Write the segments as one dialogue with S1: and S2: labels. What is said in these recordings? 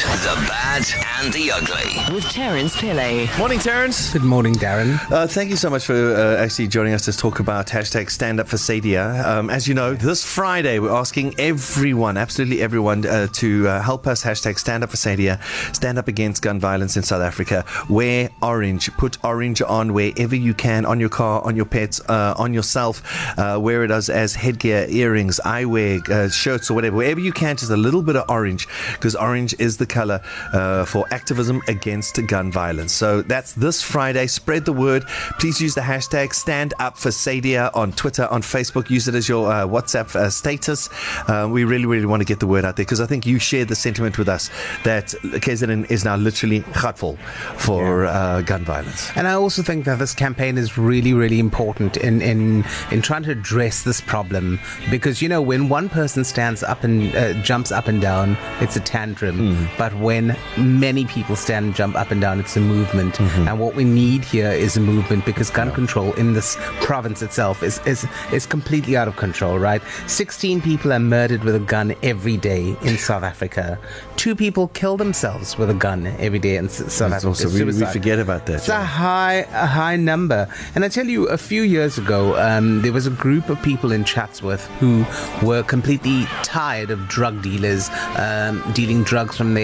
S1: good, the bad, and the ugly.
S2: with Terence Pillay.
S3: Morning, Terence.
S4: Good morning, Darren.
S3: Uh, thank you so much for uh, actually joining us to talk about hashtag Stand Up for Sadia. Um, as you know, this Friday we're asking everyone, absolutely everyone, uh, to uh, help us hashtag Stand Up for Sadia, stand up against gun violence in South Africa. Wear orange, put orange on wherever you can, on your car, on your pets, uh, on yourself. Uh, wear it as, as headgear, earrings, eyewear, uh, shirts, or whatever. Wherever you can, just a little bit of orange, because orange is the color uh, for activism against gun violence. So that's this Friday. Spread the word. Please use the hashtag Stand Up for Sadia on Twitter, on Facebook. Use it as your uh, WhatsApp uh, status. Uh, we really, really want to get the word out there because I think you shared the sentiment with us that KZN is now literally hurtful for uh, gun violence.
S4: And I also think that this campaign is really, really important in, in, in trying to address this problem because, you know, when one person stands up and uh, jumps up and down, it's a tantrum. Mm. But when many people stand and jump up and down, it's a movement. Mm-hmm. And what we need here is a movement because gun yeah. control in this province itself is, is, is completely out of control, right? 16 people are murdered with a gun every day in South Africa. Two people kill themselves with a gun every day in South Africa.
S3: Also, we, we, forget about that.
S4: It's yeah. a high, a high number. And I tell you, a few years ago, um, there was a group of people in Chatsworth who were completely tired of drug dealers um, dealing drugs from their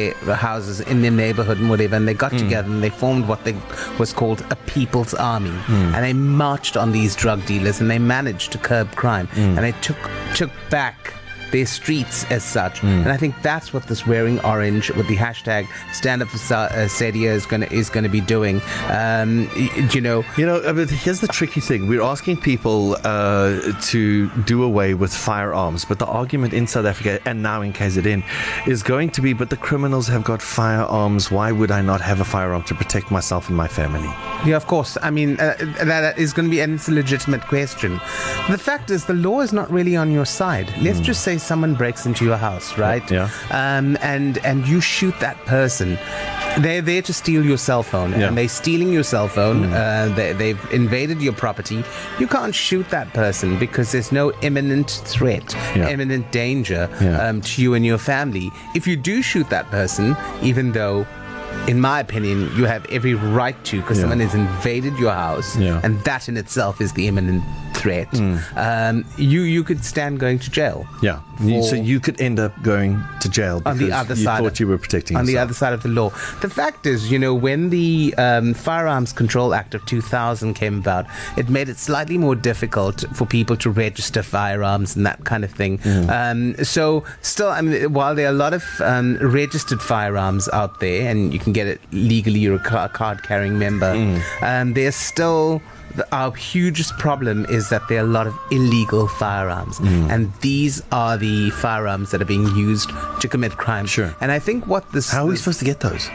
S4: houses in their neighborhood and whatever. And they got mm. together and they formed what they was called a people's army. Mm. And they marched on these drug dealers and they managed to curb crime. Mm. And they took took back their streets as such. Mm. And I think that's what this wearing orange with the hashtag stand up for uh, Sadia is going to is going to be doing. Um, you know,
S3: you know. I mean, here's the tricky thing: we're asking people uh, to do away with firearms, but the argument in South Africa and now in KZN is going to be, but the criminals have got firearms. Why would I not have a firearm to protect myself and my family?
S4: Yeah, of course. I mean, uh, that is going to be, and it's a legitimate question. The fact is, the law is not really on your side. Let's mm. just say someone breaks into your house, right?
S3: Yeah.
S4: Um, and and you shoot that person. They're there to steal your cell phone, yeah. and they're stealing your cell phone. Mm. Uh, they, they've invaded your property. You can't shoot that person because there's no imminent threat, yeah. imminent danger yeah. um, to you and your family. If you do shoot that person, even though in my opinion, you have every right to because yeah. someone has invaded your house, yeah. and that in itself is the imminent threat. Mm. Um, you you could stand going to jail.
S3: Yeah, so you could end up going to jail on the other you side. Thought of, you were protecting
S4: on
S3: yourself.
S4: the other side of the law. The fact is, you know, when the um, Firearms Control Act of 2000 came about, it made it slightly more difficult for people to register firearms and that kind of thing. Mm. Um, so, still, I mean, while there are a lot of um, registered firearms out there, and you can get it legally, you're a card carrying member, mm. Um, there's still our hugest problem is that there are a lot of illegal firearms, mm. and these are the firearms that are being used to commit crime.
S3: Sure.
S4: And I think what this
S3: how are we supposed to get those?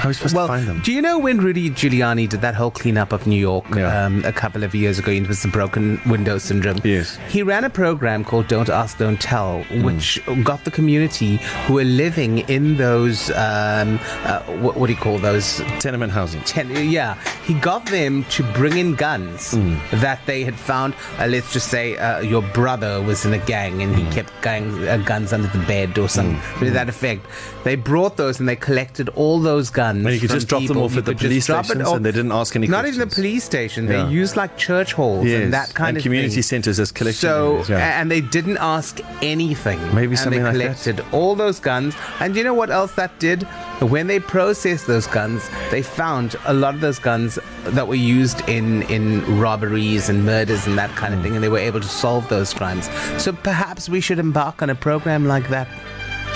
S3: How are we supposed
S4: well,
S3: to find them?
S4: Do you know when Rudy Giuliani did that whole cleanup of New York yeah. um, a couple of years ago? It was the broken window syndrome.
S3: Yes.
S4: He ran a program called Don't Ask, Don't Tell, mm. which got the community who were living in those um, uh, what, what, do you call those
S3: tenement housing?
S4: Ten, yeah. He got them to bring in guns mm. that they had found. Uh, let's just say uh, your brother was in a gang and he mm. kept gang, uh, guns under the bed or something mm. to that effect. They brought those and they collected all those guns guns.
S3: And you could just drop them off at the police stations, and they didn't ask any.
S4: Not
S3: questions.
S4: even the police station. They yeah. used like church halls yes. and that kind
S3: and
S4: of
S3: community
S4: thing.
S3: centres as collection.
S4: So
S3: areas, yeah.
S4: and they didn't ask anything.
S3: Maybe
S4: and
S3: something
S4: they
S3: collected
S4: like all those guns. And you know what else that did? When they processed those guns, they found a lot of those guns that were used in in robberies and murders and that kind of mm. thing, and they were able to solve those crimes. So perhaps we should embark on a program like that.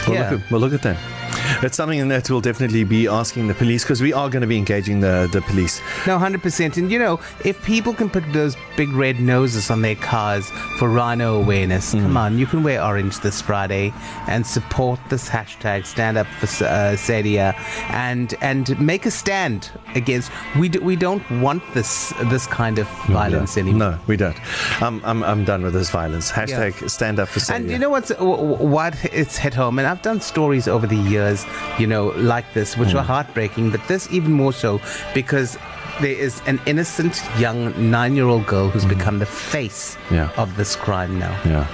S3: Well, yeah. look at, well, look at that. It's something that we'll definitely be asking the police because we are going to be engaging the, the police.
S4: No, 100%. And you know, if people can put those big red noses on their cars for rhino awareness, mm. come on, you can wear orange this Friday and support this hashtag, stand up for uh, Sadia, and, and make a stand against. We, do, we don't want this this kind of violence
S3: no,
S4: anymore.
S3: No, we don't. I'm, I'm, I'm done with this violence. Hashtag yeah. stand up for Sadia.
S4: And you know what's, what it's hit home? And I've done stories over the years you know, like this, which mm. were heartbreaking, but this even more so because there is an innocent young nine year old girl who's mm. become the face
S3: yeah.
S4: of this crime now.
S3: Yeah.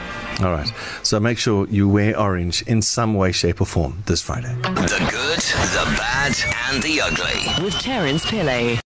S3: All right. So make sure you wear orange in some way, shape, or form this Friday.
S1: The good, the bad, and the ugly.
S2: With Terence Pillay.